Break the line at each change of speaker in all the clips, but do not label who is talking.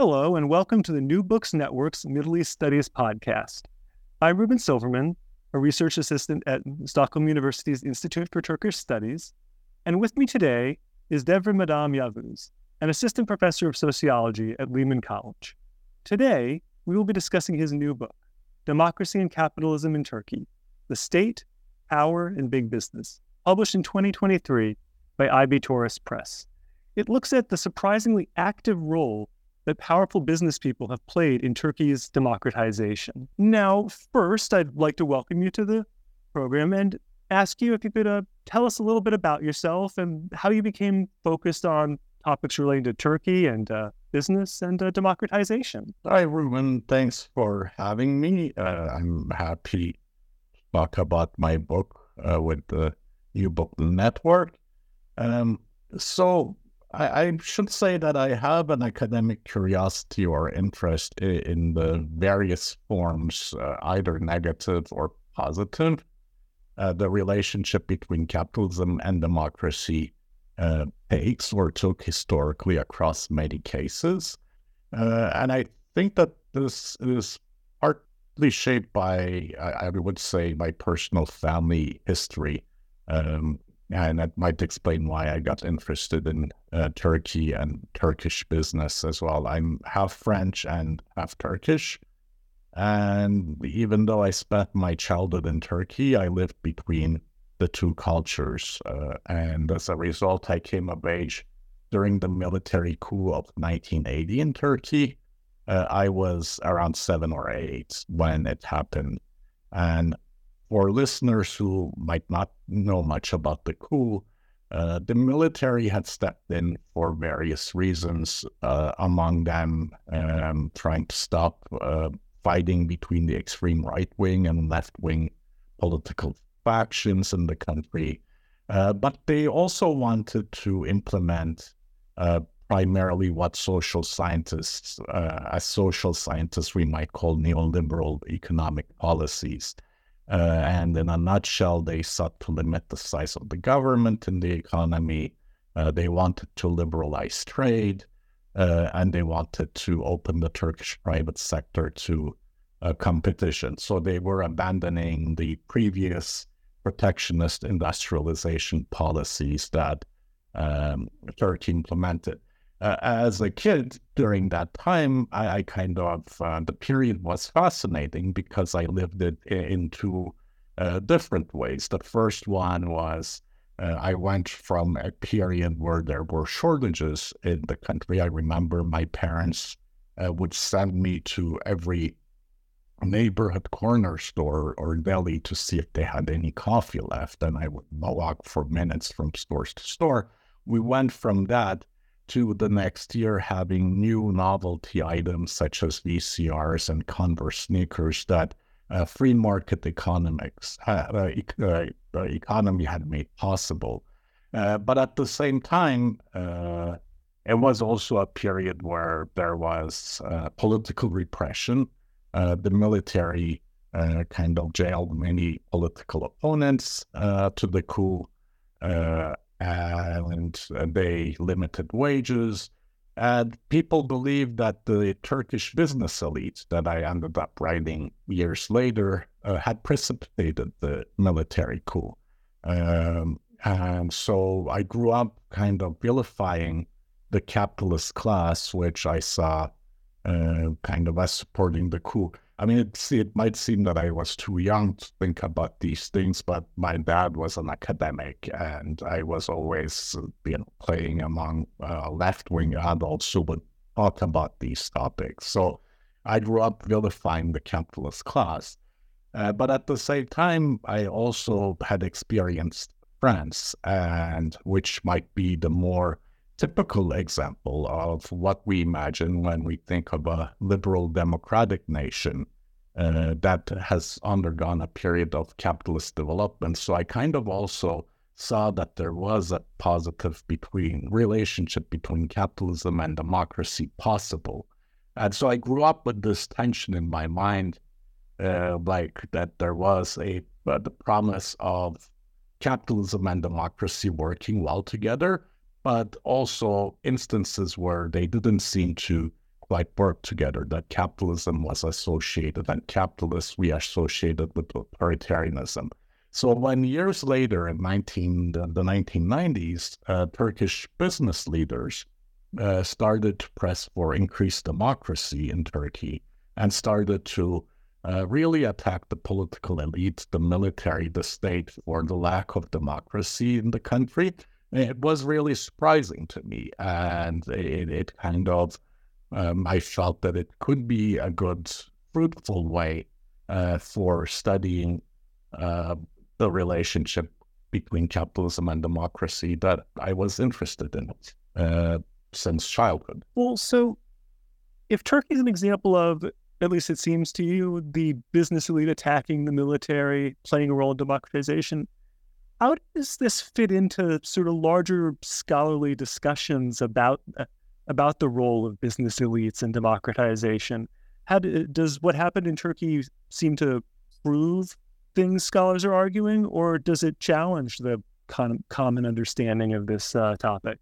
Hello, and welcome to the New Books Network's Middle East Studies podcast. I'm Reuben Silverman, a research assistant at Stockholm University's Institute for Turkish Studies. And with me today is Devrim Adam Yavuz, an assistant professor of sociology at Lehman College. Today, we will be discussing his new book, Democracy and Capitalism in Turkey The State, Power, and Big Business, published in 2023 by IB Tauris Press. It looks at the surprisingly active role that powerful business people have played in Turkey's democratization. Now, first, I'd like to welcome you to the program and ask you if you could uh, tell us a little bit about yourself and how you became focused on topics relating to Turkey and uh, business and uh, democratization.
Hi, Reuben. Thanks for having me. Uh, I'm happy to talk about my book uh, with the New Book Network. Um, so, I, I, should say that I have an academic curiosity or interest in, in the various forms, uh, either negative or positive. Uh, the relationship between capitalism and democracy uh, takes or took historically across many cases. Uh, and I think that this is partly shaped by, I, I would say, my personal family history. Um, and that might explain why I got interested in uh, Turkey and Turkish business as well. I'm half French and half Turkish. And even though I spent my childhood in Turkey, I lived between the two cultures. Uh, and as a result, I came of age during the military coup of 1980 in Turkey. Uh, I was around seven or eight when it happened. And for listeners who might not know much about the coup, uh, the military had stepped in for various reasons, uh, among them um, trying to stop uh, fighting between the extreme right wing and left wing political factions in the country. Uh, but they also wanted to implement uh, primarily what social scientists, uh, as social scientists, we might call neoliberal economic policies. Uh, and in a nutshell, they sought to limit the size of the government in the economy. Uh, they wanted to liberalize trade, uh, and they wanted to open the Turkish private sector to uh, competition. So they were abandoning the previous protectionist industrialization policies that um, Turkey implemented uh, as a kid during that time, I, I kind of, uh, the period was fascinating because I lived it in two uh, different ways. The first one was uh, I went from a period where there were shortages in the country. I remember my parents uh, would send me to every neighborhood corner store or deli to see if they had any coffee left. And I would walk for minutes from stores to store. We went from that to the next year having new novelty items such as VCRs and Converse sneakers that uh, free market economics uh, uh, economy had made possible. Uh, but at the same time, uh, it was also a period where there was uh, political repression. Uh, the military uh, kind of jailed many political opponents uh, to the coup, uh, and they limited wages. And people believe that the Turkish business elite that I ended up writing years later uh, had precipitated the military coup. Um, and so I grew up kind of vilifying the capitalist class, which I saw uh, kind of as supporting the coup. I mean, it, it might seem that I was too young to think about these things, but my dad was an academic, and I was always, you know, playing among uh, left-wing adults who would talk about these topics. So I grew up vilifying the capitalist class. Uh, but at the same time, I also had experienced France, and which might be the more typical example of what we imagine when we think of a liberal democratic nation uh, that has undergone a period of capitalist development. So I kind of also saw that there was a positive between relationship between capitalism and democracy possible. And so I grew up with this tension in my mind, uh, like that there was a uh, the promise of capitalism and democracy working well together, but also instances where they didn't seem to quite work together, that capitalism was associated and capitalists we associated with authoritarianism. So when years later in 19, the, the 1990s, uh, Turkish business leaders uh, started to press for increased democracy in Turkey and started to uh, really attack the political elite, the military, the state for the lack of democracy in the country it was really surprising to me. And it, it kind of, um, I felt that it could be a good, fruitful way uh, for studying uh, the relationship between capitalism and democracy that I was interested in uh, since childhood.
Well, so if Turkey is an example of, at least it seems to you, the business elite attacking the military, playing a role in democratization, how does this fit into sort of larger scholarly discussions about uh, about the role of business elites and democratization? How do, does what happened in Turkey seem to prove things scholars are arguing, or does it challenge the con- common understanding of this uh, topic?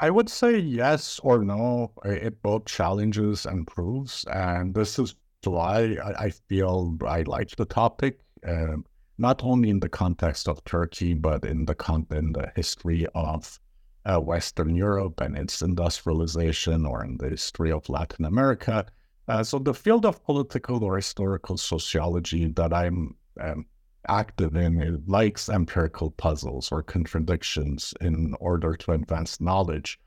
I would say yes or no. It both challenges and proves, and this is why I feel I like the topic. Um, not only in the context of Turkey, but in the con- in the history of uh, Western Europe and its industrialization, or in the history of Latin America. Uh, so the field of political or historical sociology that I'm um, active in likes empirical puzzles or contradictions in order to advance knowledge.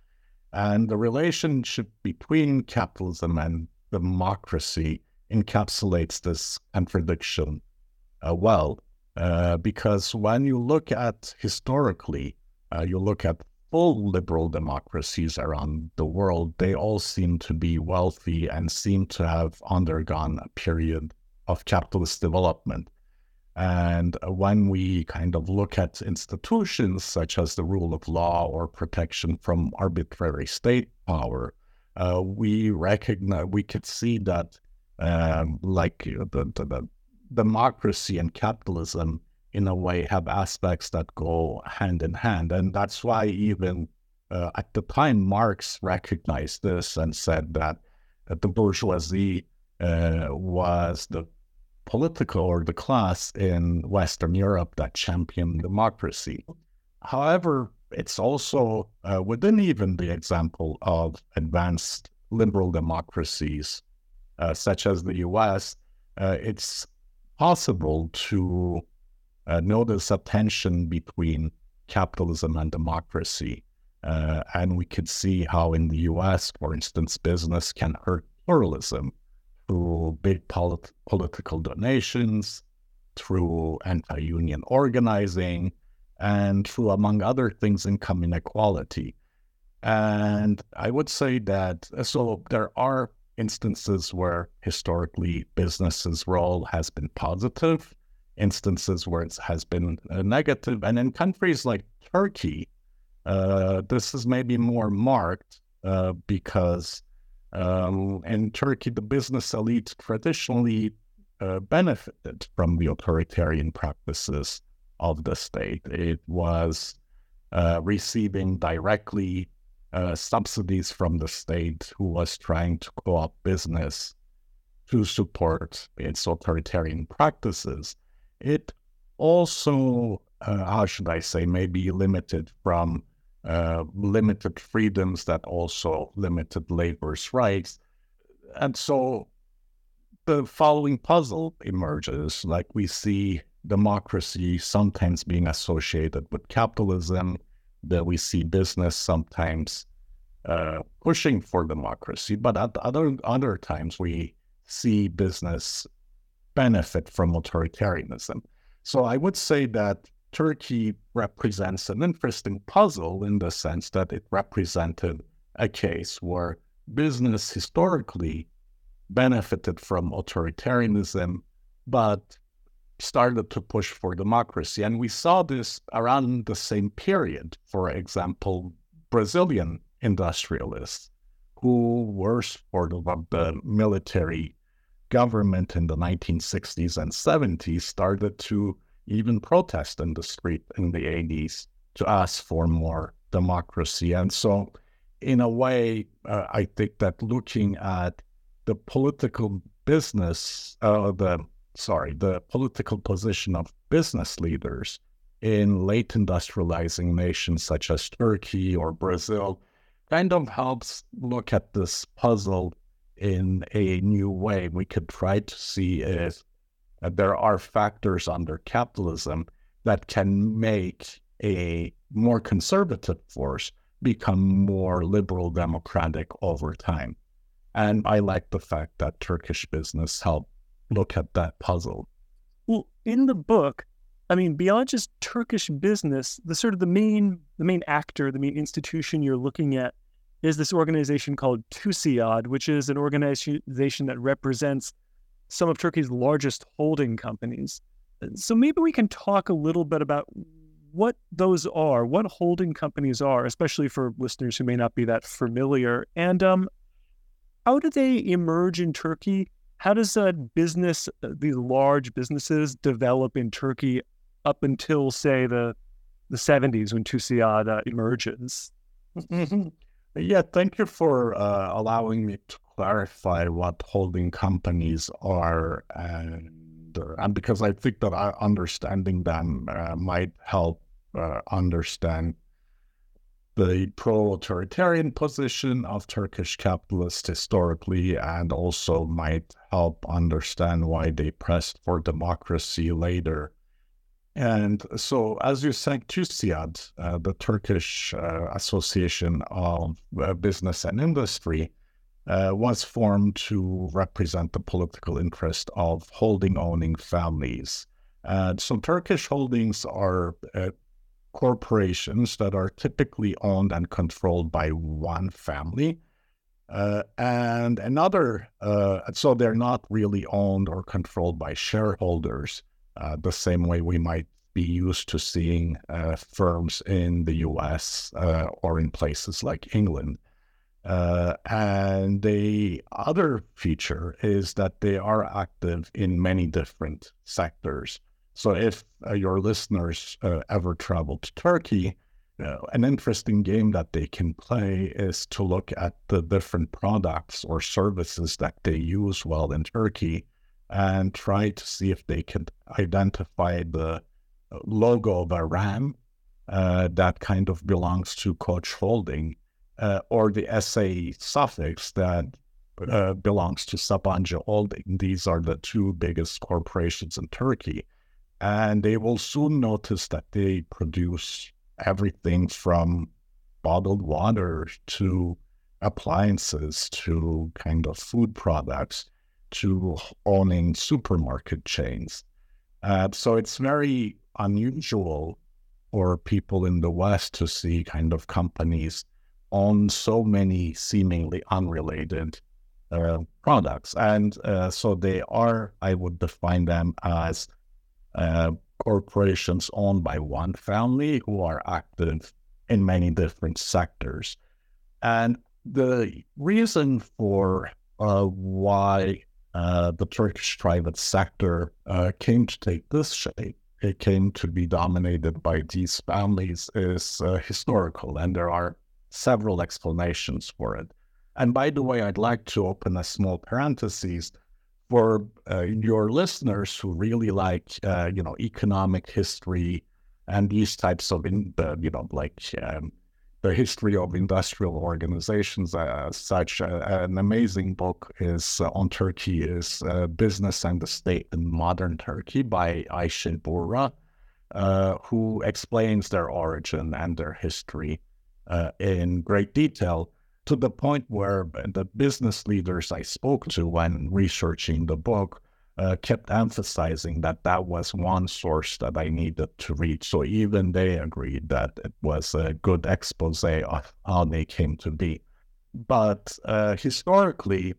And the relationship between capitalism and democracy encapsulates this contradiction uh, well. Uh, because when you look at historically, uh, you look at full liberal democracies around the world, they all seem to be wealthy and seem to have undergone a period of capitalist development. And when we kind of look at institutions such as the rule of law or protection from arbitrary state power, uh, we recognize we could see that, um, like the, the, the democracy and capitalism in a way have aspects that go hand in hand. And that's why even uh, at the time, Marx recognized this and said that the bourgeoisie uh, was the political or the class in Western Europe that championed democracy. However, it's also uh, within even the example of advanced liberal democracies, uh, such as the US, uh, it's possible to uh, notice a tension between capitalism and democracy. Uh, and we could see how in the US, for instance, business can hurt pluralism through big polit- political donations, through anti union organizing, and through, among other things, income inequality. And I would say that so there are instances where historically business's role has been positive, instances where it has been uh, negative. And in countries like Turkey, Uh, this is maybe more marked uh, because um, in Turkey, the business elite traditionally uh, benefited from the authoritarian practices of the state. It was uh, receiving directly uh, subsidies from the state who was trying to co-opt business to support its authoritarian practices. It also, uh, how should I say, maybe limited from uh, limited freedoms that also limited labor's rights. And so the following puzzle emerges like we see democracy sometimes being associated with capitalism, that we see business sometimes uh, pushing for democracy, but at other other times we see business benefit from authoritarianism. So I would say that Turkey represents an interesting puzzle in the sense that it represented a case where business historically benefited from authoritarianism, but started to push for democracy. And we saw this around the same period. For example, Brazilian industrialists who were supportive of the military government in the 1960s and 70s started to even protest in the street in the 80s to ask for more democracy. And so, in a way, uh, I think that looking at the political business, uh, the sorry, the political position of business leaders in late industrializing nations such as Turkey or Brazil kind of helps look at this puzzle in a new way. We could try to see if uh, there are factors under capitalism that can make a more conservative force become more liberal democratic over time. And I like the fact that Turkish business helped look at that puzzle.
Well, in the book, I mean, beyond just Turkish business, the sort of the main the main actor, the main institution you're looking at is this organization called TÜSİAD, which is an organization that represents some of Turkey's largest holding companies. So maybe we can talk a little bit about what those are, what holding companies are, especially for listeners who may not be that familiar, and um, how do they emerge in Turkey? How does a business, uh, these large businesses, develop in Turkey up until, say, the the 70s when TÜSİAD uh, emerges?
Mm-hmm. Yeah, thank you for uh, allowing me to clarify what holding companies are, and, uh, and because I think that understanding them uh, might help uh, understand the pro-authoritarian position of Turkish capitalists historically, and also might help understand why they pressed for democracy later. And so, as you said, TÜSİAD, uh, the Turkish uh, Association of uh, Business and Industry, uh, was formed to represent the political interest of holding owning families. So, Turkish holdings are uh, corporations that are typically owned and controlled by one family. Uh, and another, uh, so they're not really owned or controlled by shareholders, uh, the same way we might be used to seeing uh, firms in the US uh, or in places like England. Uh, and the other feature is that they are active in many different sectors. So if uh, your listeners uh, ever travel to Turkey, uh, an interesting game that they can play is to look at the different products or services that they use while in Turkey and try to see if they can identify the uh, logo of a ram uh, that kind of belongs to Koç Holding uh, or the SA suffix that belongs to Sabancı Holding. These are the two biggest corporations in Turkey and they will soon notice that they produce everything from bottled water to appliances to kind of food products to owning supermarket chains. Uh, so it's very unusual for people in the West to see kind of companies own so many seemingly unrelated uh, products. And uh, so they are, I would define them as uh, corporations owned by one family who are active in many different sectors. And the reason for uh, why uh, the Turkish private sector uh, came to take this shape, it came to be dominated by these families, is uh, historical, and there are several explanations for it. And by the way, I'd like to open a small parenthesis for uh, your listeners who really like, uh, you know, economic history and these types of, in, uh, you know, like um, the history of industrial organizations uh, such. Uh, an amazing book is on Turkey is Business and the State in Modern Turkey by Ayşe Buğra, who explains their origin and their history in great detail to the point where the business leaders I spoke to when researching the book uh, kept emphasizing that that was one source that I needed to read. So even they agreed that it was a good expose of how they came to be. But uh, historically,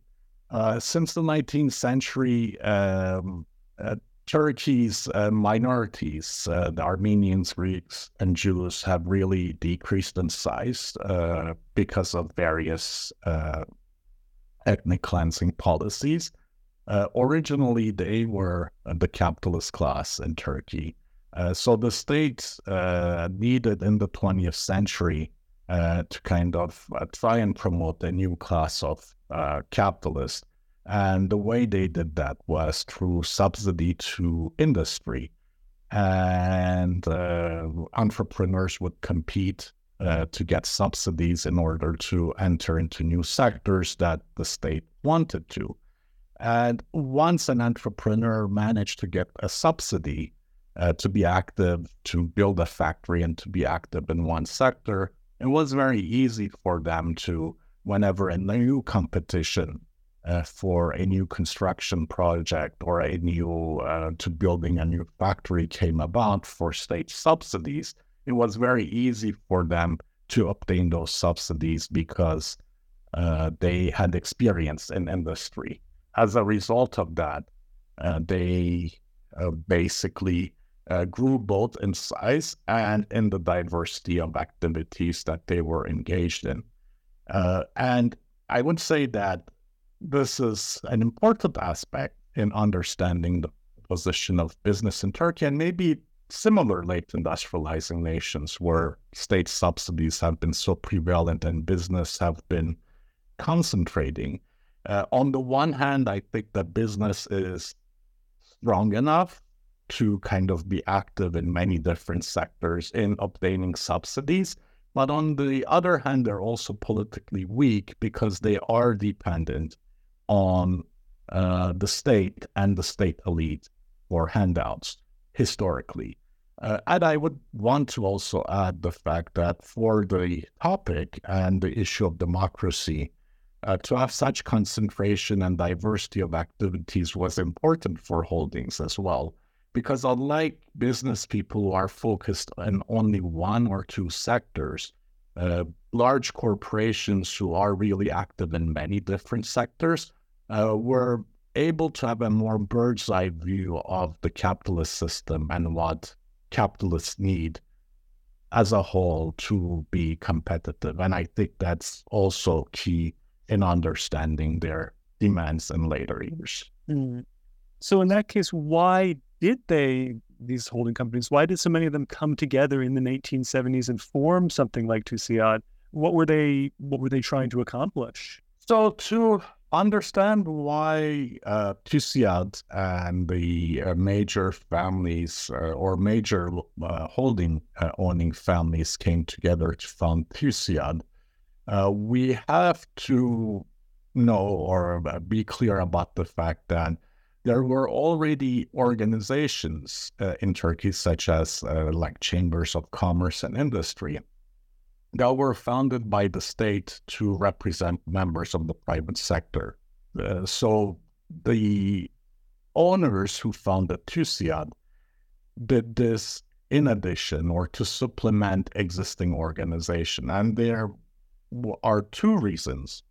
uh, since the 19th century, um, uh, Turkey's uh, minorities, uh, the Armenians, Greeks, and Jews, have really decreased in size uh, because of various uh, ethnic cleansing policies. Uh, originally, they were the capitalist class in Turkey. Uh, so the state needed in the 20th century to kind of try and promote a new class of capitalists and the way they did that was through subsidy to industry. And uh, entrepreneurs would compete uh, to get subsidies in order to enter into new sectors that the state wanted to. And once an entrepreneur managed to get a subsidy uh, to be active, to build a factory, and to be active in one sector, it was very easy for them to, whenever a new competition uh, for a new construction project or a new uh, to building a new factory came about for state subsidies, it was very easy for them to obtain those subsidies because uh, they had experience in industry. As a result of that, uh, they uh, basically uh, grew both in size and in the diversity of activities that they were engaged in. and I would say that this is an important aspect in understanding the position of business in Turkey and maybe similar late industrializing nations where state subsidies have been so prevalent and business have been concentrating. Uh, on the one hand, I think that business is strong enough to kind of be active in many different sectors in obtaining subsidies. But on the other hand, they're also politically weak because they are dependent on uh, the state and the state elite for handouts historically. Uh, and I would want to also add the fact that for the topic and the issue of democracy, uh, to have such concentration and diversity of activities was important for holdings as well. Because unlike business people who are focused on only one or two sectors, uh, large corporations who are really active in many different sectors uh, were able to have a more bird's eye view of the capitalist system and what capitalists need as a whole to be competitive. And I think that's also key in understanding their demands in later years.
Mm. So, in that case, why did they, these holding companies, why did so many of them come together in the 1970s and form something like TUSIAD? What were they, what were they trying to accomplish?
So, to understand why uh, TUSIAD and the uh, major families uh, or major uh, holding uh, owning families came together to found TUSIAD, uh, we have to know or be clear about the fact that there were already organizations in Turkey, such as like chambers of commerce and industry, that were founded by the state to represent members of the private sector. Uh, so the owners who founded TUSIAD did this in addition or to supplement existing organization. And there are two reasons.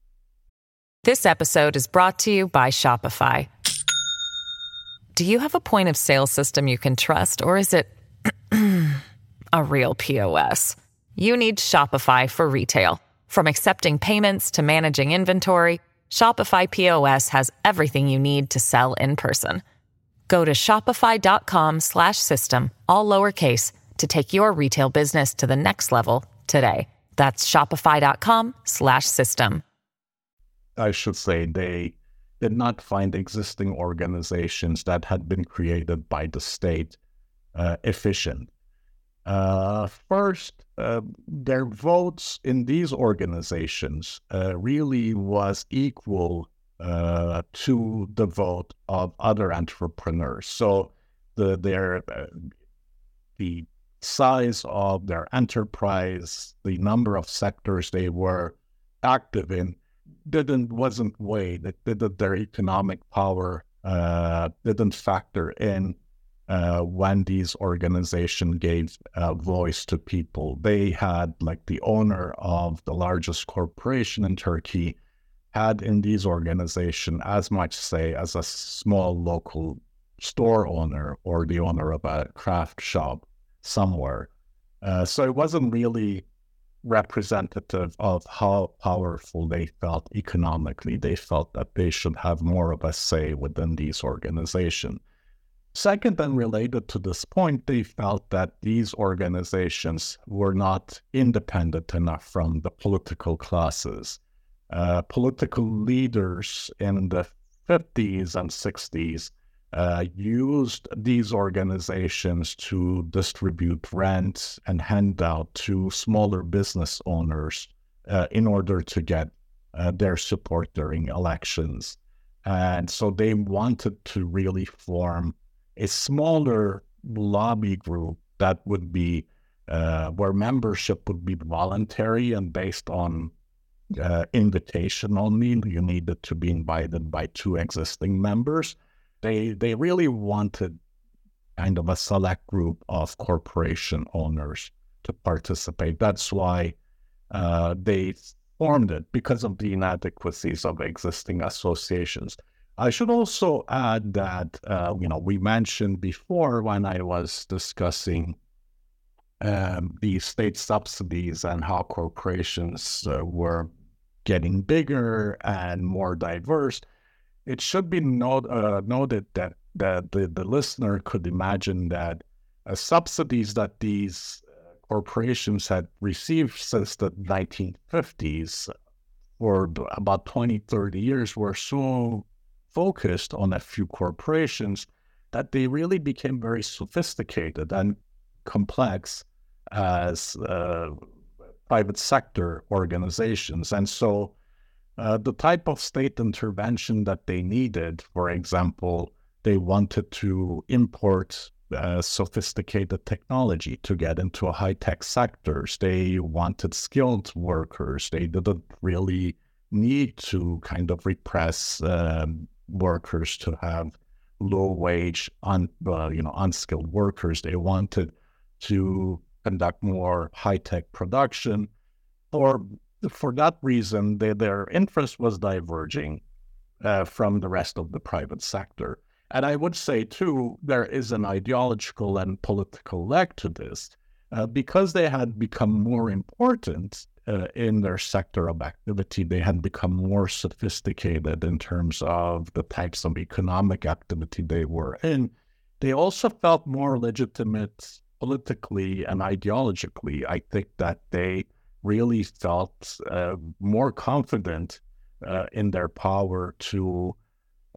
This episode is brought to you by Shopify. Do you have a point of sale system you can trust or is it a real POS? You need Shopify for retail. From accepting payments to managing inventory, Shopify POS has everything you need to sell in person. Go to shopify.com/system all lowercase to take your retail business to the next level today. That's shopify.com/system.
I should say they did not find existing organizations that had been created by the state uh, efficient. Uh, first, uh, their votes in these organizations uh, really was equal uh, to the vote of other entrepreneurs. So the their uh, the size of their enterprise, the number of sectors they were active in, didn't wasn't weighed. That their economic power didn't factor in uh, when these organizations gave uh, voice to people. They had like the owner of the largest corporation in Turkey had in these organizations as much say as a small local store owner or the owner of a craft shop somewhere. Uh, so it wasn't really representative of how powerful they felt economically. They felt that they should have more of a say within these organizations. Second, and related to this point, they felt that these organizations were not independent enough from the political classes. Uh, political leaders in the 50s and 60s uh, used these organizations to distribute rent and handout to smaller business owners uh, in order to get uh, their support during elections. And so they wanted to really form a smaller lobby group that would be uh, where membership would be voluntary and based on uh, invitation only. You needed to be invited by two existing members. They they really wanted kind of a select group of corporation owners to participate. That's why uh, they formed it because of the inadequacies of existing associations. I should also add that, uh, you know, we mentioned before when I was discussing um, the state subsidies and how corporations uh, were getting bigger and more diverse. It should be note, uh, noted that, that the, the listener could imagine that uh, subsidies that these uh, corporations had received since the 1950s for about 20, 30 years were so focused on a few corporations that they really became very sophisticated and complex as uh, private sector organizations. And so uh, the type of state intervention that they needed, for example, they wanted to import uh, sophisticated technology to get into high tech sectors. They wanted skilled workers. They didn't really need to kind of repress um, workers to have low wage, un, uh, you know, unskilled workers. They wanted to conduct more high tech production. Or for that reason, they, their interest was diverging uh, from the rest of the private sector. And I would say, too, there is an ideological and political leg to this. Uh, because they had become more important uh, in their sector of activity, they had become more sophisticated in terms of the types of economic activity they were in. They also felt more legitimate politically and ideologically. I think that they really felt uh, more confident uh, in their power to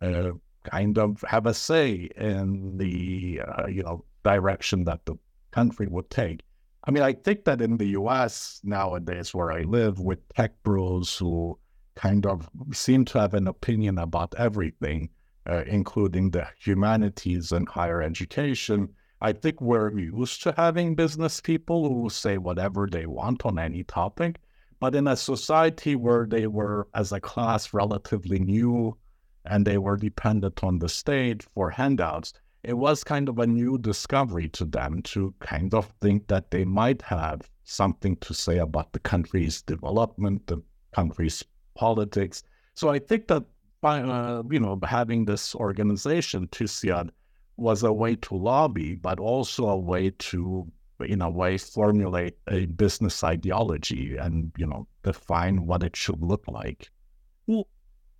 uh, kind of have a say in the uh, you know direction that the country would take. I mean, I think that in the US nowadays, where I live, with tech bros who kind of seem to have an opinion about everything, uh, including the humanities and higher education, I think we're used to having business people who say whatever they want on any topic. But in a society where they were, as a class, relatively new and they were dependent on the state for handouts, it was kind of a new discovery to them to kind of think that they might have something to say about the country's development, the country's politics. So I think that by uh, you know having this organization TÜSİAD was a way to lobby, but also a way to in a way, formulate a business ideology and, you know, define what it should look like.
Well,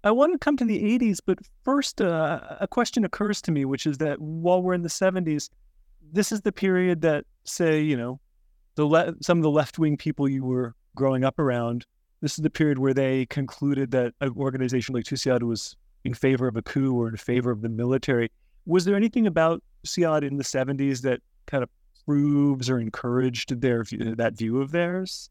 I want to come to the 80s, but first, uh, a question occurs to me, which is that while we're in the 70s, this is the period that, say, you know, the le- some of the left wing people you were growing up around, this is the period where they concluded that an organization like TUSIAD was in favor of a coup or in favor of the military. Was there anything about TUSIAD in the 70s that kind of proves or encouraged their that view of theirs?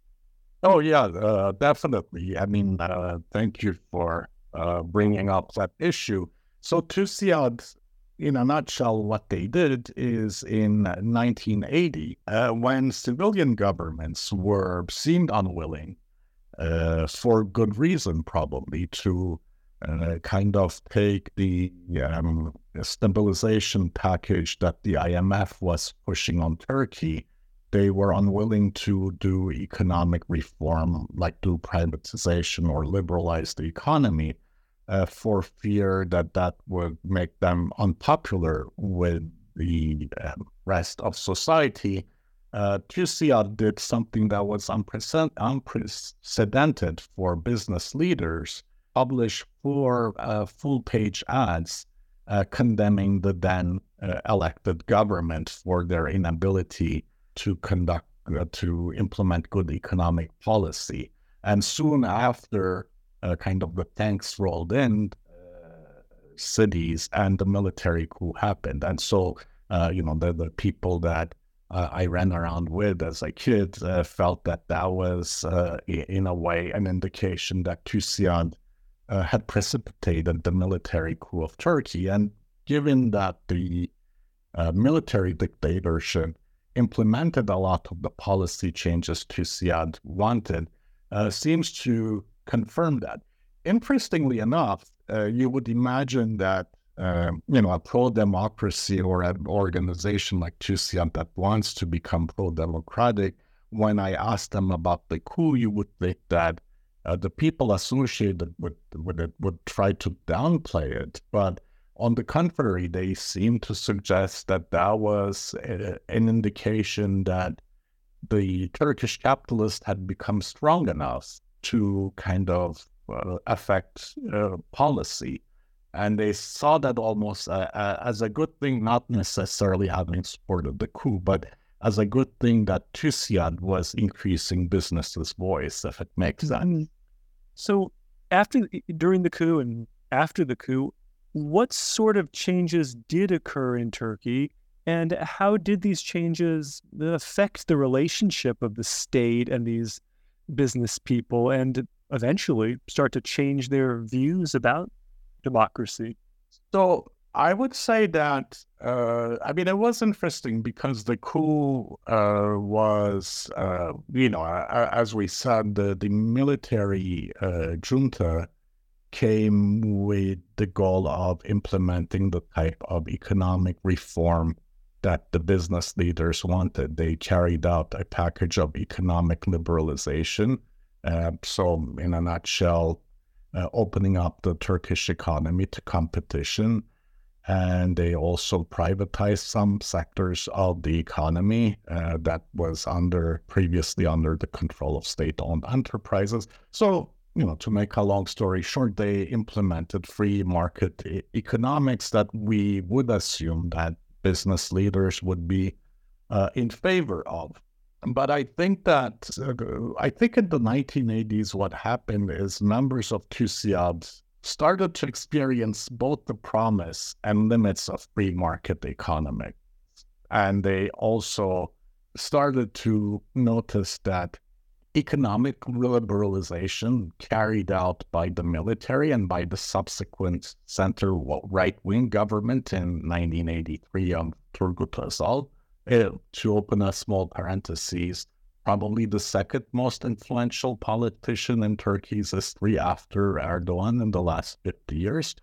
Oh yeah, uh, definitely. I mean, uh, thank you for uh, bringing up that issue. So TUSIAD, in a nutshell, what they did is in 1980, uh, when civilian governments were seemed unwilling, uh, for good reason probably, to uh, kind of take the um, stabilization package that the IMF was pushing on Turkey. They were unwilling to do economic reform, like do privatization or liberalize the economy, uh, for fear that that would make them unpopular with the uh, rest of society. Uh, TUSIAD did something that was unprecedented for business leaders publish four uh, full page ads uh, condemning the then uh, elected government for their inability to conduct, uh, to implement good economic policy. And soon after, uh, kind of the tanks rolled in, uh, cities and the military coup happened. And so, you know, the, the people that I ran around with as a kid felt that that was, in a way, an indication that TUSIAD uh, had precipitated the military coup of Turkey. And given that the uh, military dictatorship implemented a lot of the policy changes TUSIAD wanted, uh, seems to confirm that. Interestingly enough, uh, you would imagine that um, you know, a pro-democracy or an organization like TUSIAD that wants to become pro-democratic, when I asked them about the coup, you would think that uh, the people associated with, with it would try to downplay it. But on the contrary, they seem to suggest that that was a, an indication that the Turkish capitalist had become strong enough to kind of uh, affect uh, policy. And they saw that almost uh, uh, as a good thing, not necessarily having supported the coup, but as a good thing that TUSIAD was increasing business's voice, if it makes sense. Mm-hmm.
So, after during the coup and after the coup, what sort of changes did occur in Turkey, and how did these changes affect the relationship of the state and these business people, and eventually start to change their views about democracy?
So, I would say that uh, I mean it was interesting because the coup uh, was uh, you know as we said the the military uh, junta came with the goal of implementing the type of economic reform that the business leaders wanted. They carried out a package of economic liberalization. Uh, so, in a nutshell, uh, opening up the Turkish economy to competition and they also privatized some sectors of the economy uh, that was under previously under the control of state-owned enterprises. So, you know, to make a long story short, they implemented free market e- economics that we would assume that business leaders would be uh, in favor of. But I think that uh, I think in the 1980s, what happened is members of TUSIAD started to experience both the promise and limits of free market economics. And they also started to notice that economic liberalization carried out by the military and by the subsequent center right wing government in 1983 of Turgut Özal, uh, to open a small parenthesis, probably the second most influential politician in Turkey's history after Erdogan in the last 50 years.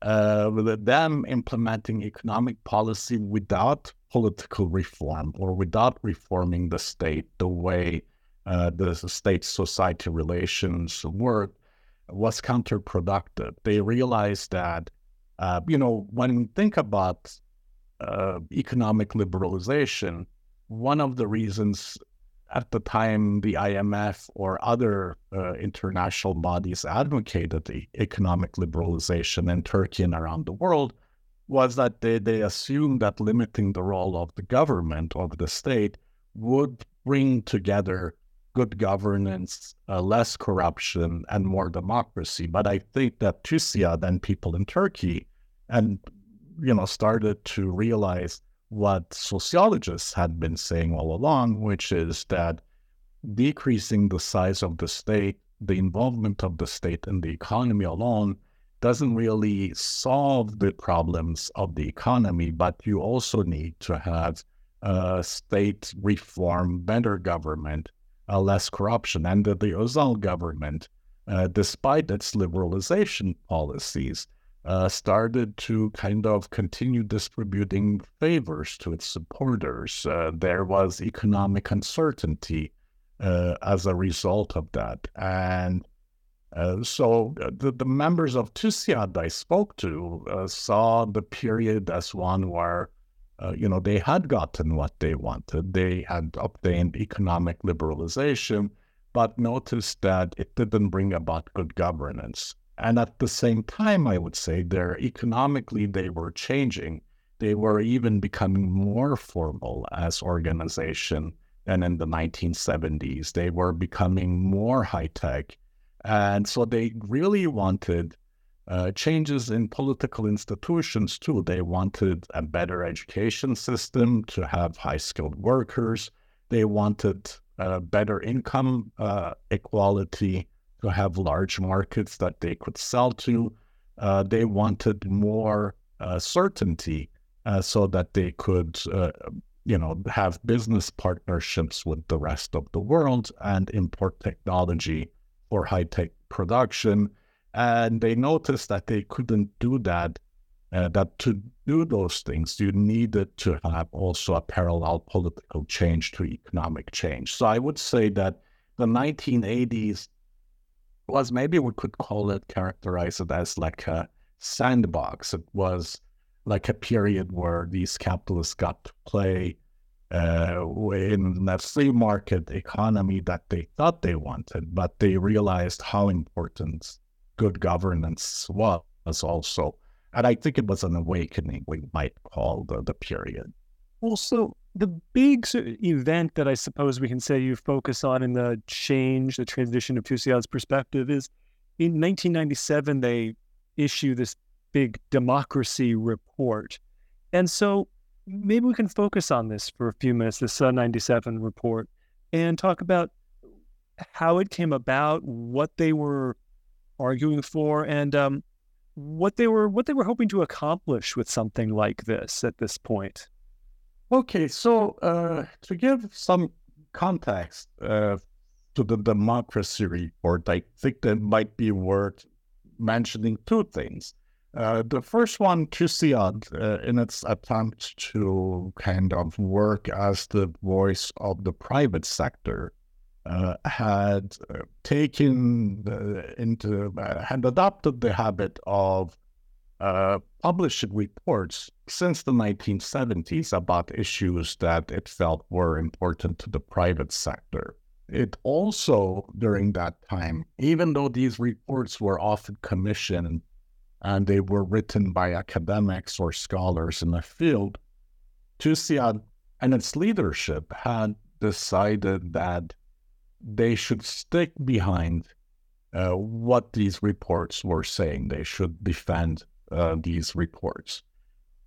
Uh, with them implementing economic policy without political reform or without reforming the state the way uh, the state society relations work was counterproductive. They realized that, uh, you know, when you think about uh, economic liberalization, one of the reasons at the time the IMF or other uh, international bodies advocated the economic liberalization in Turkey and around the world was that they, they assumed that limiting the role of the government, of the state, would bring together good governance, uh, less corruption, and more democracy. But I think that TÜSİAD and people in Turkey and you know started to realize what sociologists had been saying all along, which is that decreasing the size of the state, the involvement of the state in the economy alone, doesn't really solve the problems of the economy, but you also need to have uh, state reform, better government, uh, less corruption. And the, the Özal government, uh, despite its liberalization policies, uh, started to kind of continue distributing favors to its supporters. Uh, there was economic uncertainty as a result of that. And uh, so the, the members of TÜSİAD I spoke to uh, saw the period as one where, Uh, you know, they had gotten what they wanted. They had obtained economic liberalization, but noticed that it didn't bring about good governance. And at the same time, I would say they're economically, they were changing. They were even becoming more formal as organization than in the 1970s. They were becoming more high tech. And so they really wanted uh, changes in political institutions too. They wanted a better education system to have high skilled workers. They wanted uh, better income uh, equality to have large markets that they could sell to. Uh, they wanted more uh, certainty so that they could, you know, have business partnerships with the rest of the world and import technology for high tech production. And they noticed that they couldn't do that. Uh, that to do those things, you needed to have also a parallel political change to economic change. So I would say that the 1980s was maybe we could call it, characterize it as like a sandbox. It was like a period where these capitalists got to play uh, in a free market economy that they thought they wanted, but they realized how important good governance was also. And I think it was an awakening, we might call the, the period.
Also, the big event that I suppose we can say you focus on in the change, the transition of TÜSİAD's perspective is in 1997, they issue this big democracy report. And so maybe we can focus on this for a few minutes, the Sun 97 report, and talk about how it came about, what they were arguing for, and um, what they were what they were hoping to accomplish with something like this at this point.
Okay, so uh, to give some context uh, to the democracy report, I think that might be worth mentioning two things. Uh, the first one, TÜSİAD, uh, in its attempt to kind of work as the voice of the private sector, uh, had uh, taken into, uh, had adopted the habit of uh, published reports since the 1970s about issues that it felt were important to the private sector. It also, during that time, even though these reports were often commissioned and they were written by academics or scholars in the field, TÜSİAD and its leadership had decided that they should stick behind uh, what these reports were saying. They should defend uh, these reports.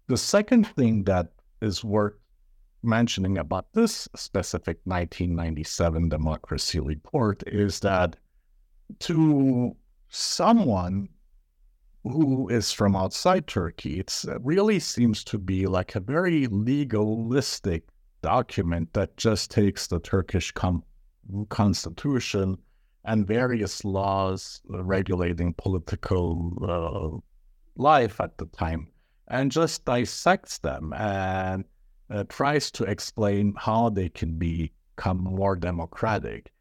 The second thing that is worth mentioning about this specific 1997 democracy report is that to someone who is from outside Turkey, it really seems to be like a very legalistic document that just takes the Turkish com- constitution and various laws regulating political uh, life at the time and just dissects them and uh, tries to explain how they can become more democratic.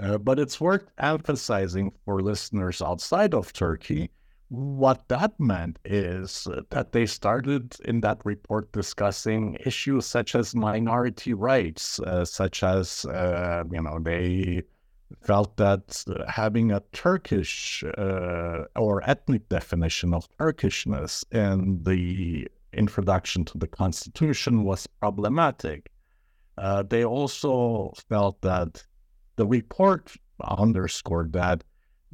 Uh, but it's worth emphasizing for listeners outside of Turkey what that meant is that they started in that report discussing issues such as minority rights, uh, such as, uh, you know, they felt that having a Turkish uh, or ethnic definition of Turkishness in the introduction to the Constitution was problematic. Uh, they also felt that the report underscored that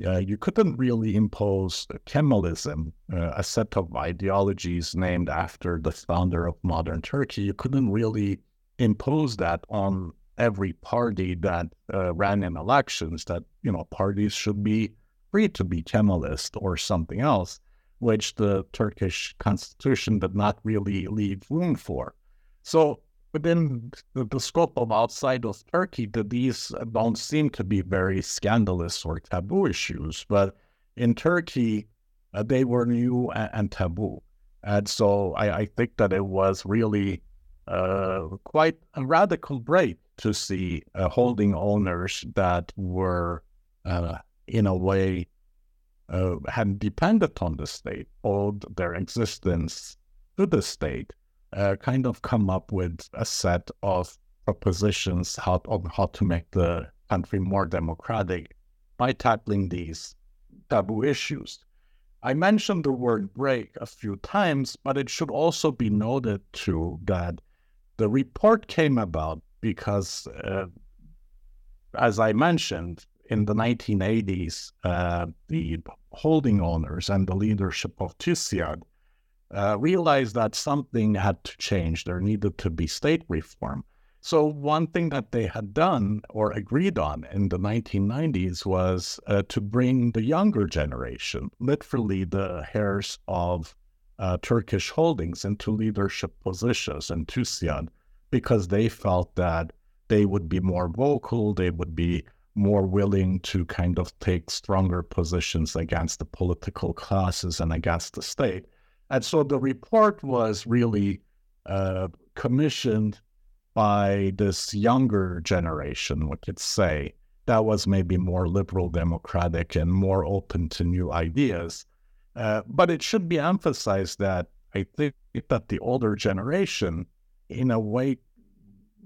uh, you couldn't really impose Kemalism, uh, a set of ideologies named after the founder of modern Turkey. You couldn't really impose that on every party that uh, ran in elections. That you know parties should be free to be Kemalist or something else, which the Turkish constitution did not really leave room for. So within the, the, scope of outside of Turkey, that these don't seem to be very scandalous or taboo issues. But in Turkey, uh, they were new and, and, taboo. And so I, I, think that it was really uh, quite a radical break to see uh, holding owners that were, uh, in a way, uh, had depended on the state, owed their existence to the state uh, kind of come up with a set of propositions how, on how to make the country more democratic by tackling these taboo issues. I mentioned the word break a few times, but it should also be noted too that the report came about because, uh, as I mentioned, in the 1980s, uh, the holding owners and the leadership of TÜSİAD uh, realized that something had to change. There needed to be state reform. So, one thing that they had done or agreed on in the 1990s was uh, to bring the younger generation, literally the heirs of uh, Turkish holdings, into leadership positions in TÜSİAD because they felt that they would be more vocal, they would be more willing to kind of take stronger positions against the political classes and against the state. And so the report was really uh, commissioned by this younger generation, we could say, that was maybe more liberal democratic and more open to new ideas. Uh, but it should be emphasized that I think that the older generation, in a way,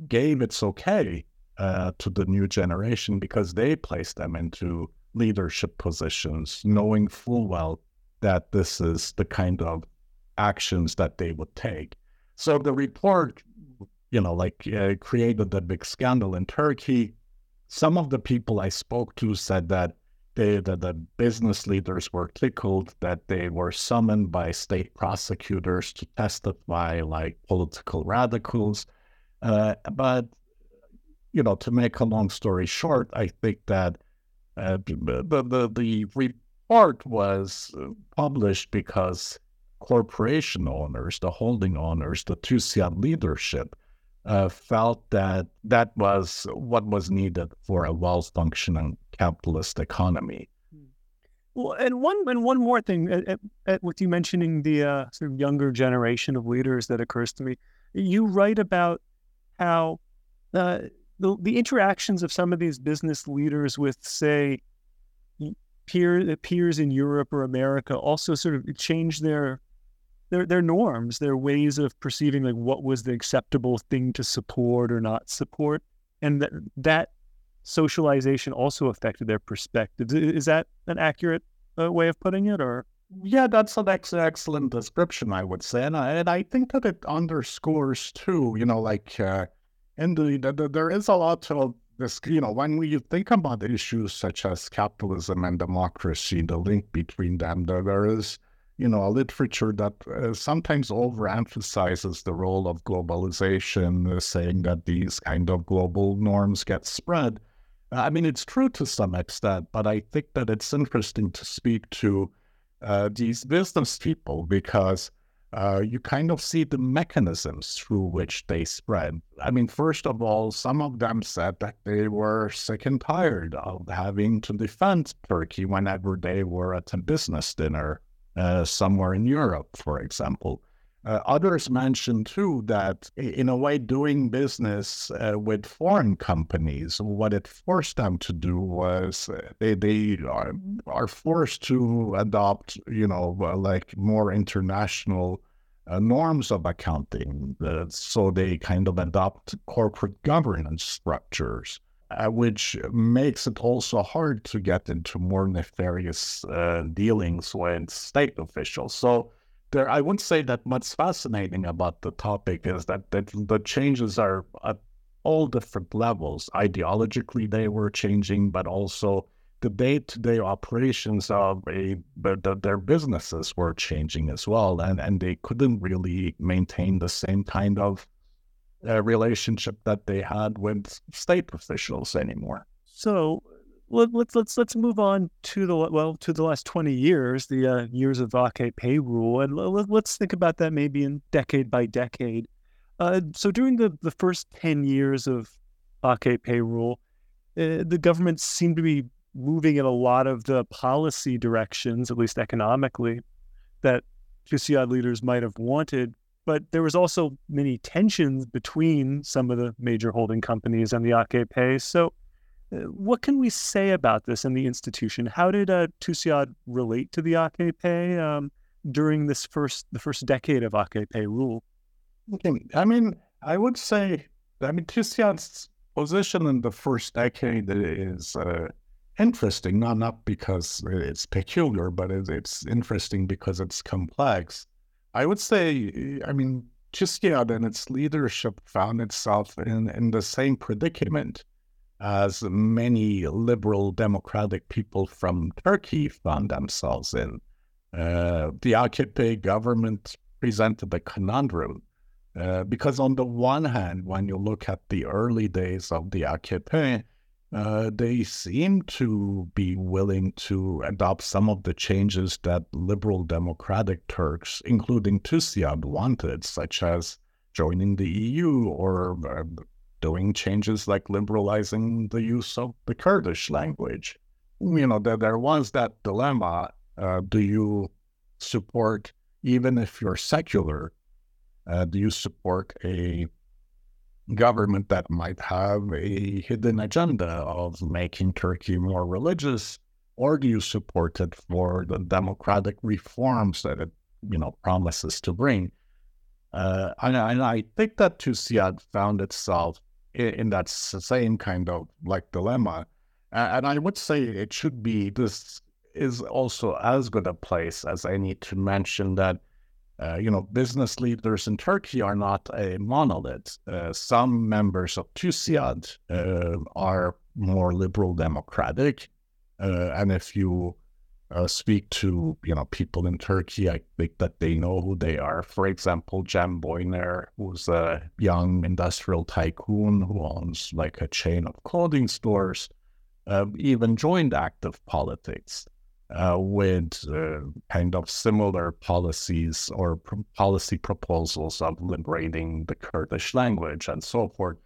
gave its okay uh, to the new generation because they placed them into leadership positions, knowing full well that this is the kind of actions that they would take. So the report, you know, like uh, created a big scandal in Turkey. Some of the people I spoke to said that they, that the business leaders were tickled that they were summoned by state prosecutors to testify like political radicals. Uh, but, you know, to make a long story short, I think that uh, the, the, the report was uh, published because corporation owners, the holding owners, the TÜSİAD leadership uh, felt that that was what was needed for a well-functioning capitalist economy.
Well, and one and one more thing, at, at, with you mentioning the uh, sort of younger generation of leaders, that occurs to me. You write about how uh, the the interactions of some of these business leaders with, say, peer, peers in Europe or America also sort of change their their their norms, their ways of perceiving like what was the acceptable thing to support or not support, and that that socialization also affected their perspectives. Is that an accurate uh, way of putting it, or?
Yeah, that's an ex- excellent description, I would say, and I, and I think that it underscores too. You know, like uh, the, the, the there is a lot of this. You know, when we think about issues such as capitalism and democracy, the link between them, there, there is you know, a literature that uh, sometimes overemphasizes the role of globalization, uh, saying that these kind of global norms get spread. I mean, it's true to some extent, but I think that it's interesting to speak to uh, these business people because uh, you kind of see the mechanisms through which they spread. I mean, first of all, some of them said that they were sick and tired of having to defend Turkey whenever they were at a business dinner uh, somewhere in Europe, for example. Uh, others mentioned too that, in a way, doing business uh, with foreign companies, what it forced them to do was uh, they they are, are forced to adopt, you know, uh, like more international uh, norms of accounting. So they kind of adopt corporate governance structures. Uh, which makes it also hard to get into more nefarious uh, dealings with state officials. So, there, I wouldn't say that what's fascinating about the topic is that, that the changes are at all different levels. Ideologically, they were changing, but also the day-to-day operations of a the, their businesses were changing as well, and and they couldn't really maintain the same kind of uh, relationship that they had with state officials anymore.
So let, us let's let's move on to the well to the last twenty years, the uh, years of AKP rule, and let, us think about that maybe in decade by decade. Uh, so during the the first ten years of AKP rule, uh, the government seemed to be moving in a lot of the policy directions, at least economically, that Tusiad leaders might have wanted. But there was also many tensions between some of the major holding companies and the AKP. So uh, what can we say about this in the institution? How did uh, Tusiad relate to the AKP um, during this first the first decade of AKP rule?
Okay. I mean, I would say, I mean, Tusiad's position in the first decade is uh, interesting, not not because it's peculiar, but it's, it's interesting because it's complex. I would say, I mean, Tusiad and its leadership found itself in, in the same predicament as many liberal democratic people from Turkey found themselves in. Uh, the AKP government presented a conundrum uh, because, on the one hand, when you look at the early days of the AKP, uh, they seem to be willing to adopt some of the changes that liberal democratic Turks, including Tusiad, wanted, such as joining the EU or uh, doing changes like liberalizing the use of the Kurdish language. You know, there, there was that dilemma. Uh, do you support, even if you're secular, uh, do you support a government that might have a hidden agenda of making Turkey more religious? Or do you support it for the democratic reforms that it, you know, promises to bring? Uh, and, and, I think that Tusiad found itself in, in that same kind of like dilemma. And I would say it should be this is also as good a place as any to mention that uh, you know business leaders in Turkey are not a monolith. Uh, some members of Tusiad uh, are more liberal democratic, uh, and if you uh, speak to you know people in Turkey, I think that they know who they are. For example, Cem Boyner, who's a young industrial tycoon who owns like a chain of clothing stores, even joined active politics uh, with uh, kind of similar policies or policy proposals of liberating the Kurdish language and so forth.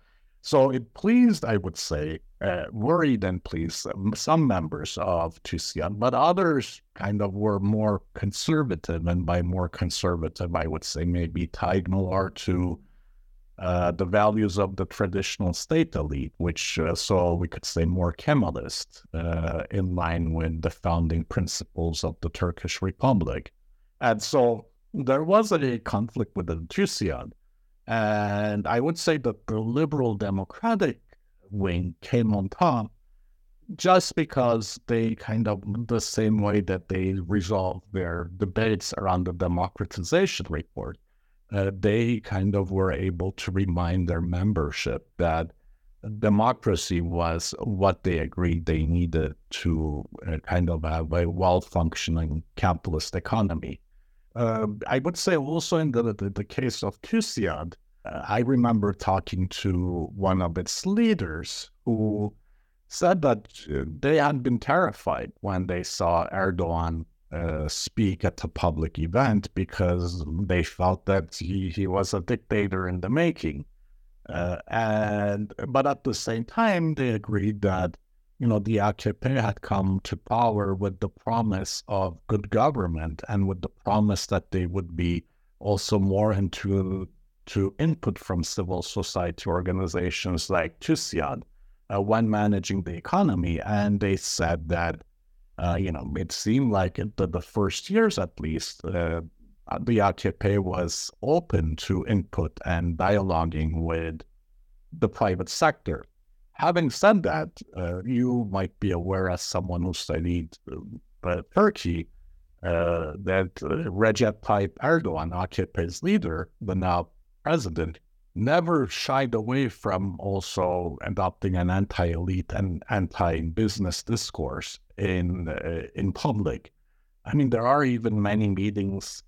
So it pleased, I would say, uh, worried and pleased some members of Tusiad, but others kind of were more conservative. And by more conservative, I would say maybe tied more to uh, the values of the traditional state elite, which uh, so we could say more Kemalist, uh, in line with the founding principles of the Turkish Republic. And so there was a conflict within Tusiad. And I would say that the liberal democratic wing came on top just because they kind of, the same way that they resolved their debates around the democratization report, uh, they kind of were able to remind their membership that democracy was what they agreed they needed to uh, kind of have a well functioning capitalist economy. Uh, I would say also in the, the, the case of Tusiad, uh, I remember talking to one of its leaders who said that uh, they had been terrified when they saw Erdogan uh, speak at a public event because they felt that he, he was a dictator in the making. Uh, and but at the same time, they agreed that you know, the AKP had come to power with the promise of good government and with the promise that they would be also more into to input from civil society organizations like TUSIAD uh, when managing the economy. And they said that, uh, you know, it seemed like in the, the first years at least, uh, the AKP was open to input and dialoguing with the private sector. Having said that, uh, you might be aware as someone who studied uh, Turkey uh, that Recep Tayyip Erdogan, AKP's leader, the now president, never shied away from also adopting an anti-elite and anti-business discourse in uh, in public. I mean, there are even many meetings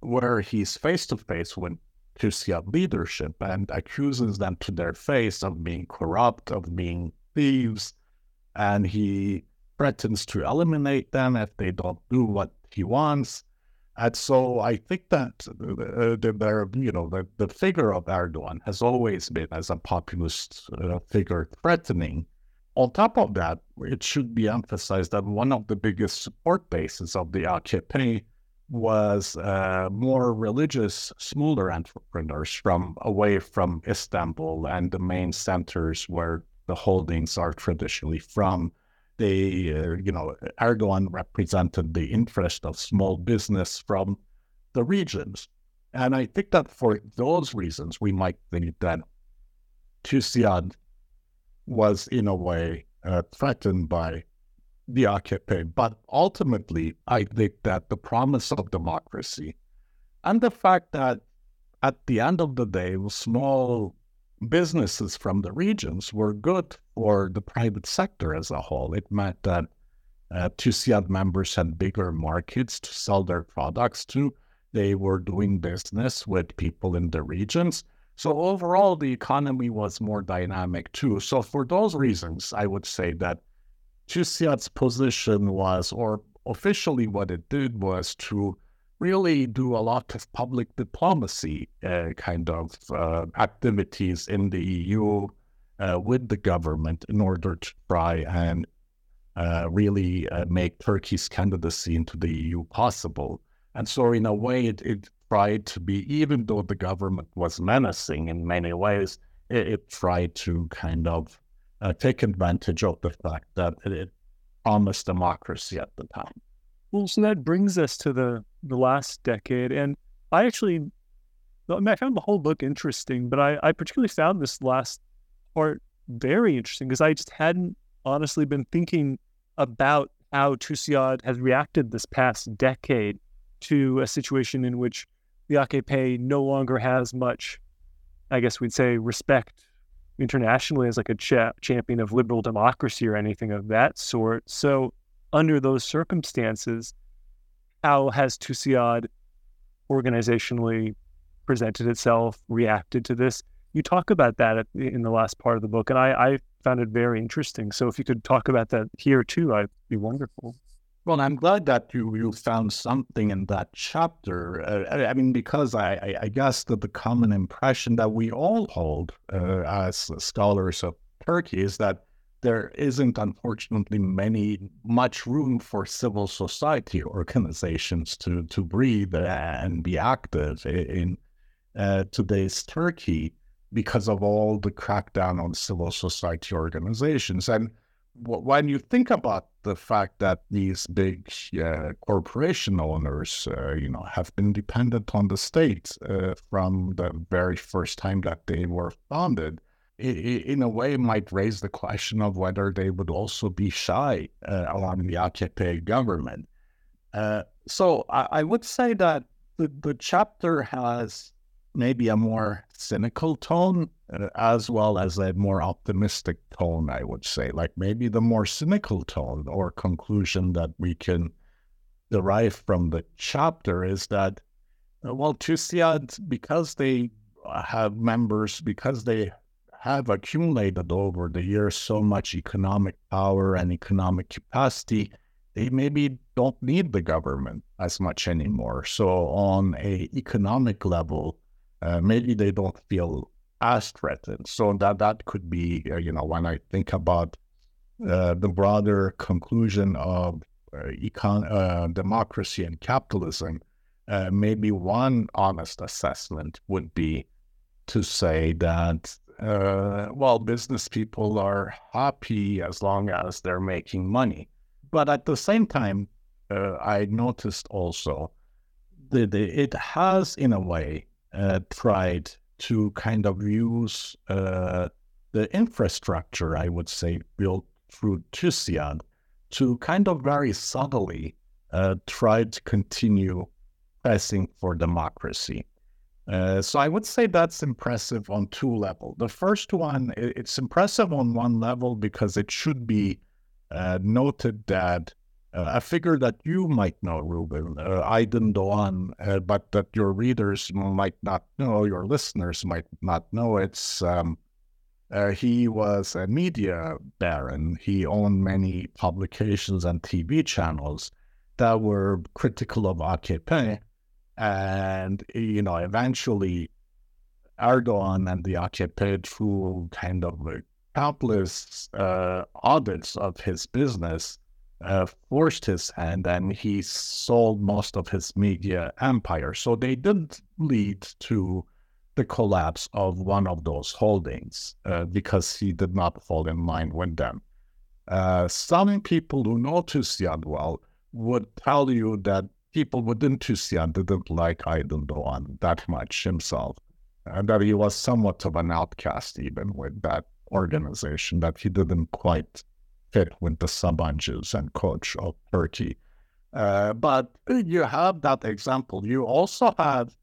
where he's face to face with TUSIAD leadership and accuses them to their face of being corrupt, of being thieves, and he threatens to eliminate them if they don't do what he wants. And so I think that uh, the, you know, the, the figure of Erdogan has always been as a populist uh, figure threatening. On top of that, it should be emphasized that one of the biggest support bases of the AKP was uh, more religious, smaller entrepreneurs from away from Istanbul and the main centers where the holdings are traditionally from they, uh, you know, Erdogan represented the interest of small business from the regions. And I think that for those reasons, we might think that TUSIAD was in a way uh, threatened by the AKP. But ultimately, I think that the promise of democracy and the fact that at the end of the day, small businesses from the regions were good for the private sector as a whole. It meant that uh, TUSIAD members had bigger markets to sell their products to. They were doing business with people in the regions. So overall, the economy was more dynamic too. So for those reasons, I would say that TUSIAD's position was, or officially what it did was to really do a lot of public diplomacy uh, kind of uh, activities in the EU uh, with the government in order to try and uh, really uh, make Turkey's candidacy into the EU possible. And so, in a way, it, it, tried to be, even though the government was menacing in many ways, it, it tried to kind of uh, take advantage of the fact that it promised democracy at the time.
Well, so that brings us to the the last decade, and I actually, I, mean, I found the whole book interesting, but I, I particularly found this last part very interesting because I just hadn't honestly been thinking about how TUSIAD has reacted this past decade to a situation in which the AKP no longer has much, I guess we'd say, respect internationally as like a cha- champion of liberal democracy or anything of that sort. So under those circumstances, how has TUSIAD organizationally presented itself, reacted to this? You talk about that in the last part of the book, and I, I found it very interesting. So if you could talk about that here too, I'd be wonderful.
Well, I'm glad that you, you found something in that chapter. Uh, I mean, because I, I, I, guess that the common impression that we all hold uh, as scholars of Turkey is that there isn't unfortunately many much room for civil society organizations to to breathe and be active in uh, today's Turkey because of all the crackdown on civil society organizations and when you think about the fact that these big uh, corporation owners, uh, you know, have been dependent on the state uh, from the very first time that they were founded, in a way might raise the question of whether they would also be shy uh, along the AKP government. Uh, so I, I, would say that the, the chapter has maybe a more cynical tone uh, as well as a more optimistic tone, I would say. Like maybe the more cynical tone or conclusion that we can derive from the chapter is that, uh, well, TUSIAD, because they have members, because they have accumulated over the years so much economic power and economic capacity, they maybe don't need the government as much anymore. So on a economic level, uh, maybe they don't feel as threatened. So that that could be, uh, you know, when I think about uh, the broader conclusion of uh, econ- uh, democracy and capitalism, maybe one honest assessment would be to say that, well, business people are happy as long as they're making money. But at the same time, I noticed also that it has, in a way, uh, tried to kind of use uh, the infrastructure, I would say, built through TUSIAD to kind of very subtly uh, try to continue pressing for democracy. Uh, so I would say that's impressive on two levels. The first one, it's impressive on one level because it should be uh, noted that uh, a figure that you might know, Reuben, uh, Aydin Doğan, uh, but that your readers might not know, your listeners might not know. It's um, uh, he was a media baron. He owned many publications and TV channels that were critical of AKP. And, you know, eventually Erdogan and the AKP, through kind of countless uh, audits of his business, uh, forced his hand and he sold most of his media empire. So they did lead to the collapse of one of those holdings uh, because he did not fall in line with them. Uh, some people who know TUSIAD well would tell you that people within TUSIAD didn't like Aydin Doğan that much himself, and that he was somewhat of an outcast even with that organization, that he didn't quite fit with the Sabancıs and Koç of Turkey. Uh, but you have that example. You also have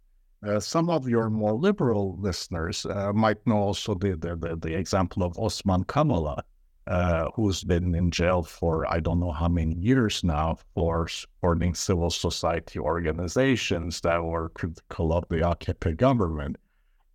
uh, some of your more liberal listeners uh, might know also the, the, the, example of Osman Kavala, uh, who's been in jail for I don't know how many years now for supporting civil society organizations that were critical of the AKP government.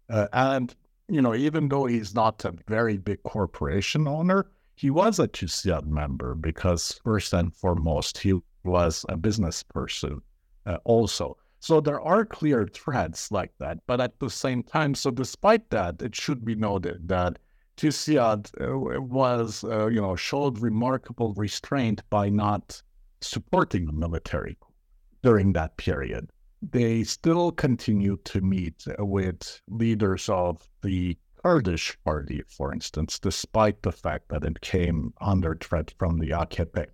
Uh, and, you know, even though he's not a very big corporation owner, he was a TUSIAD member because, first and foremost, he was a business person uh, also. So there are clear threads like that. But at the same time, so despite that, it should be noted that TUSIAD uh, was, uh, you know, showed remarkable restraint by not supporting the military during that period. They still continued to meet with leaders of the Kurdish party, for instance, despite the fact that it came under threat from the AKP.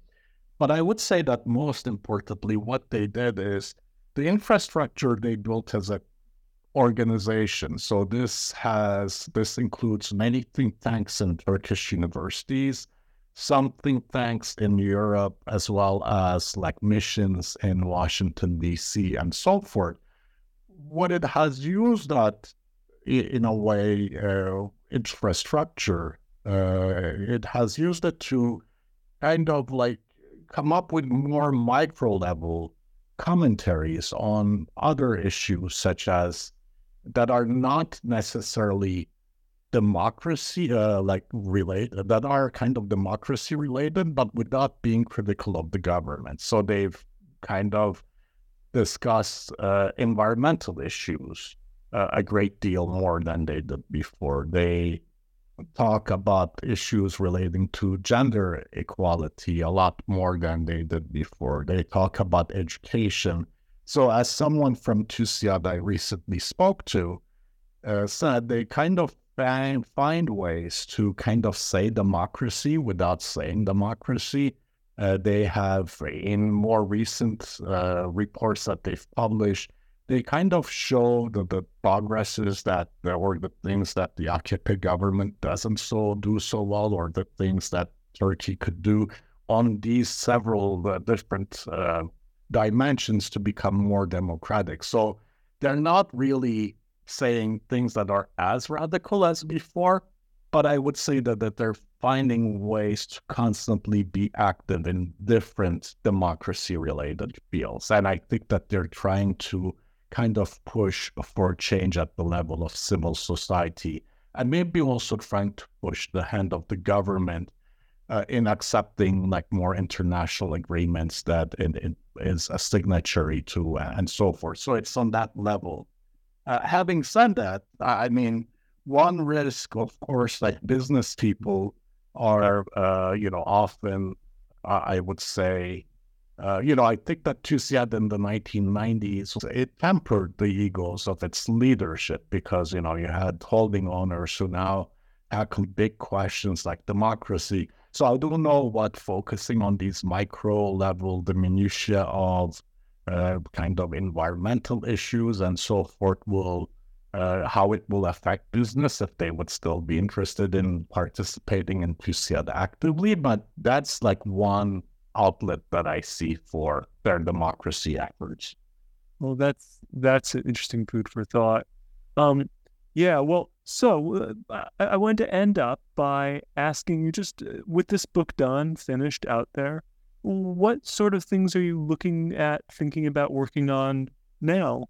But I would say that most importantly, what they did is the infrastructure they built as an organization. So this has this includes many think tanks in Turkish universities, some think tanks in Europe, as well as like missions in Washington D.C. and so forth. What it has used that in a way uh, infrastructure, uh, it has used it to kind of like come up with more micro level commentaries on other issues such as that are not necessarily democracy uh, like related that are kind of democracy related but without being critical of the government. So they've kind of discussed uh, environmental issues a great deal more than they did before they talk about issues relating to gender equality a lot more than they did before. They talk about education. So, as someone from TUSIAD I recently spoke to uh, said, they kind of find, find ways to kind of say democracy without saying democracy. Uh, they have, in more recent uh, reports that they've published, they kind of show the, the progresses that or the things that the AKP government doesn't so do so well, or the things that Turkey could do on these several uh, different uh, dimensions to become more democratic. So they're not really saying things that are as radical as before, but I would say that, that they're finding ways to constantly be active in different democracy related fields. And I think that they're trying to kind of push for change at the level of civil society and maybe also trying to push the hand of the government uh, in accepting like more international agreements that it, it is a signatory to uh, and so forth. So it's on that level. Uh, having said that, I mean, one risk, of course, like business people are, uh, you know, often, I would say, uh, you know, I think that TÜSIAD in the 1990s, it tempered the egos of its leadership because, you know, you had holding owners who now tackle big questions like democracy. So I don't know what focusing on these micro level, the minutiae of uh, kind of environmental issues and so forth will uh, how it will affect business if they would still be interested in participating in TÜSIAD actively. But that's like one outlet that I see for their democracy efforts.
Well, that's that's an interesting food for thought. Um, yeah, well, so uh, I, I wanted to end up by asking you just uh, with this book done, finished out there, what sort of things are you looking at, thinking about working on now?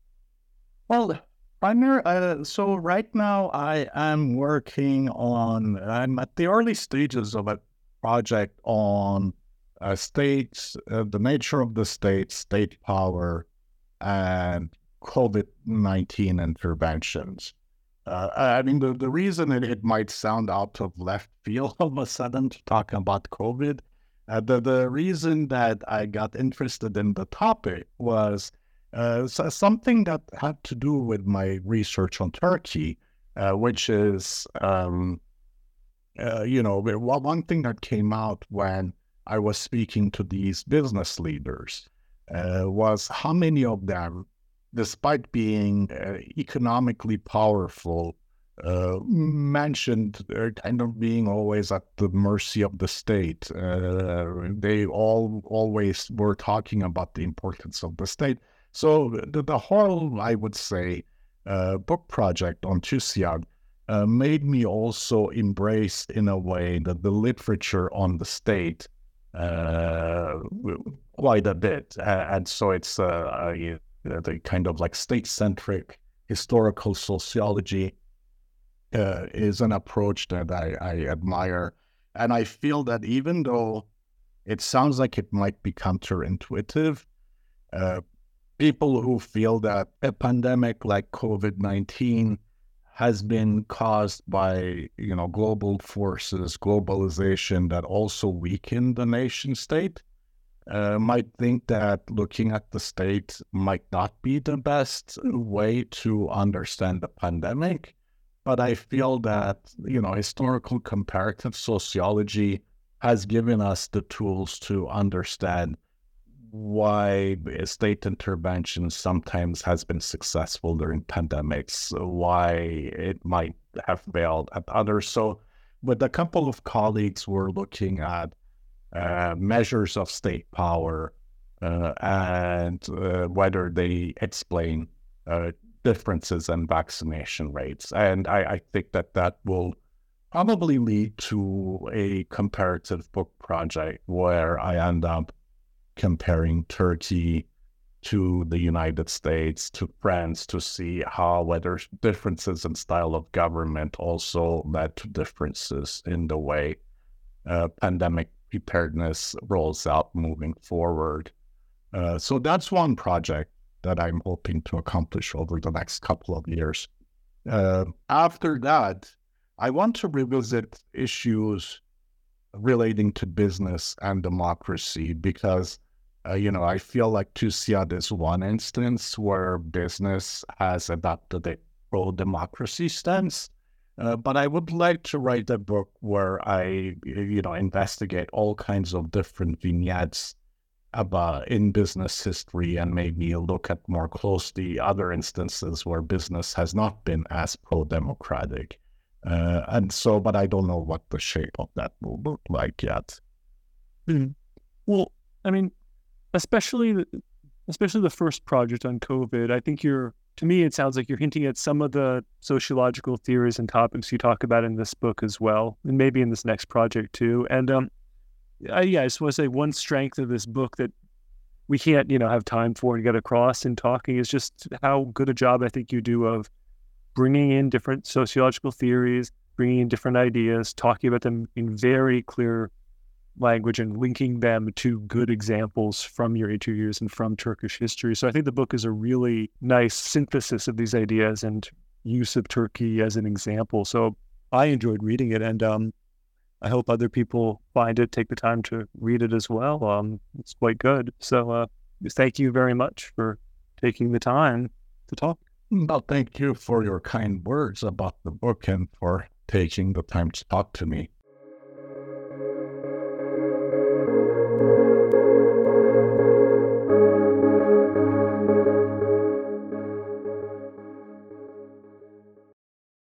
Well, primary. Uh, so right now I am working on. I'm at the early stages of a project on uh, states, uh, the nature of the state, state power, and COVID nineteen interventions. Uh, I mean, the, the reason it, it might sound out of left field all of a sudden to talk about COVID, uh, the, the reason that I got interested in the topic was uh, something that had to do with my research on Turkey, uh, which is, um, uh, you know, one thing that came out when I was speaking to these business leaders uh, was how many of them despite being uh, economically powerful, uh, mentioned uh, kind of being always at the mercy of the state. Uh, they all always were talking about the importance of the state. So the, the whole, I would say, uh, book project on TÜSIAD uh, made me also embrace, in a way, that the literature on the state quite a bit. and so it's uh, uh, the kind of like state centric historical sociology uh, is an approach that I, I, admire. And I feel that even though it sounds like it might be counterintuitive, uh, people who feel that a pandemic like COVID 19 has been caused by you know global forces globalization that also weaken the nation state uh, might think that looking at the state might not be the best way to understand the pandemic. But I feel that, you know, historical comparative sociology has given us the tools to understand why state intervention sometimes has been successful during pandemics, why it might have failed at others. So, with a couple of colleagues, we're looking at uh, measures of state power uh, and uh, whether they explain uh, differences in vaccination rates. And I, I, think that that will probably lead to a comparative book project where I end up comparing Turkey to the United States, to France, to see how whether differences in style of government also led to differences in the way uh, pandemic preparedness rolls out moving forward. Uh, so that's one project that I'm hoping to accomplish over the next couple of years. Uh, after that, I want to revisit issues relating to business and democracy because, uh, you know, I feel like TÜSIAD is one instance where business has adopted a pro democracy stance. Uh, but I would like to write a book where I, you know, investigate all kinds of different vignettes about in business history and maybe look at more closely other instances where business has not been as pro-democratic. Uh, and so, but I don't know what the shape of that will look like yet.
Mm-hmm. Well, I mean, especially especially the first project on COVID, I think you're to me, it sounds like you're hinting at some of the sociological theories and topics you talk about in this book as well, and maybe in this next project too. And um, I, yeah, I just want to say one strength of this book that we can't, you know, have time for and get across in talking is just how good a job I think you do of bringing in different sociological theories, bringing in different ideas, talking about them in very clear language and linking them to good examples from your interviews and from Turkish history. So I think the book is a really nice synthesis of these ideas and use of Turkey as an example. So I enjoyed reading it. And um, I hope other people find it, take the time to read it as well. Um, it's quite good. So uh, thank you very much for taking the time to talk.
Well, thank you for your kind words about the book and for taking the time to talk to me.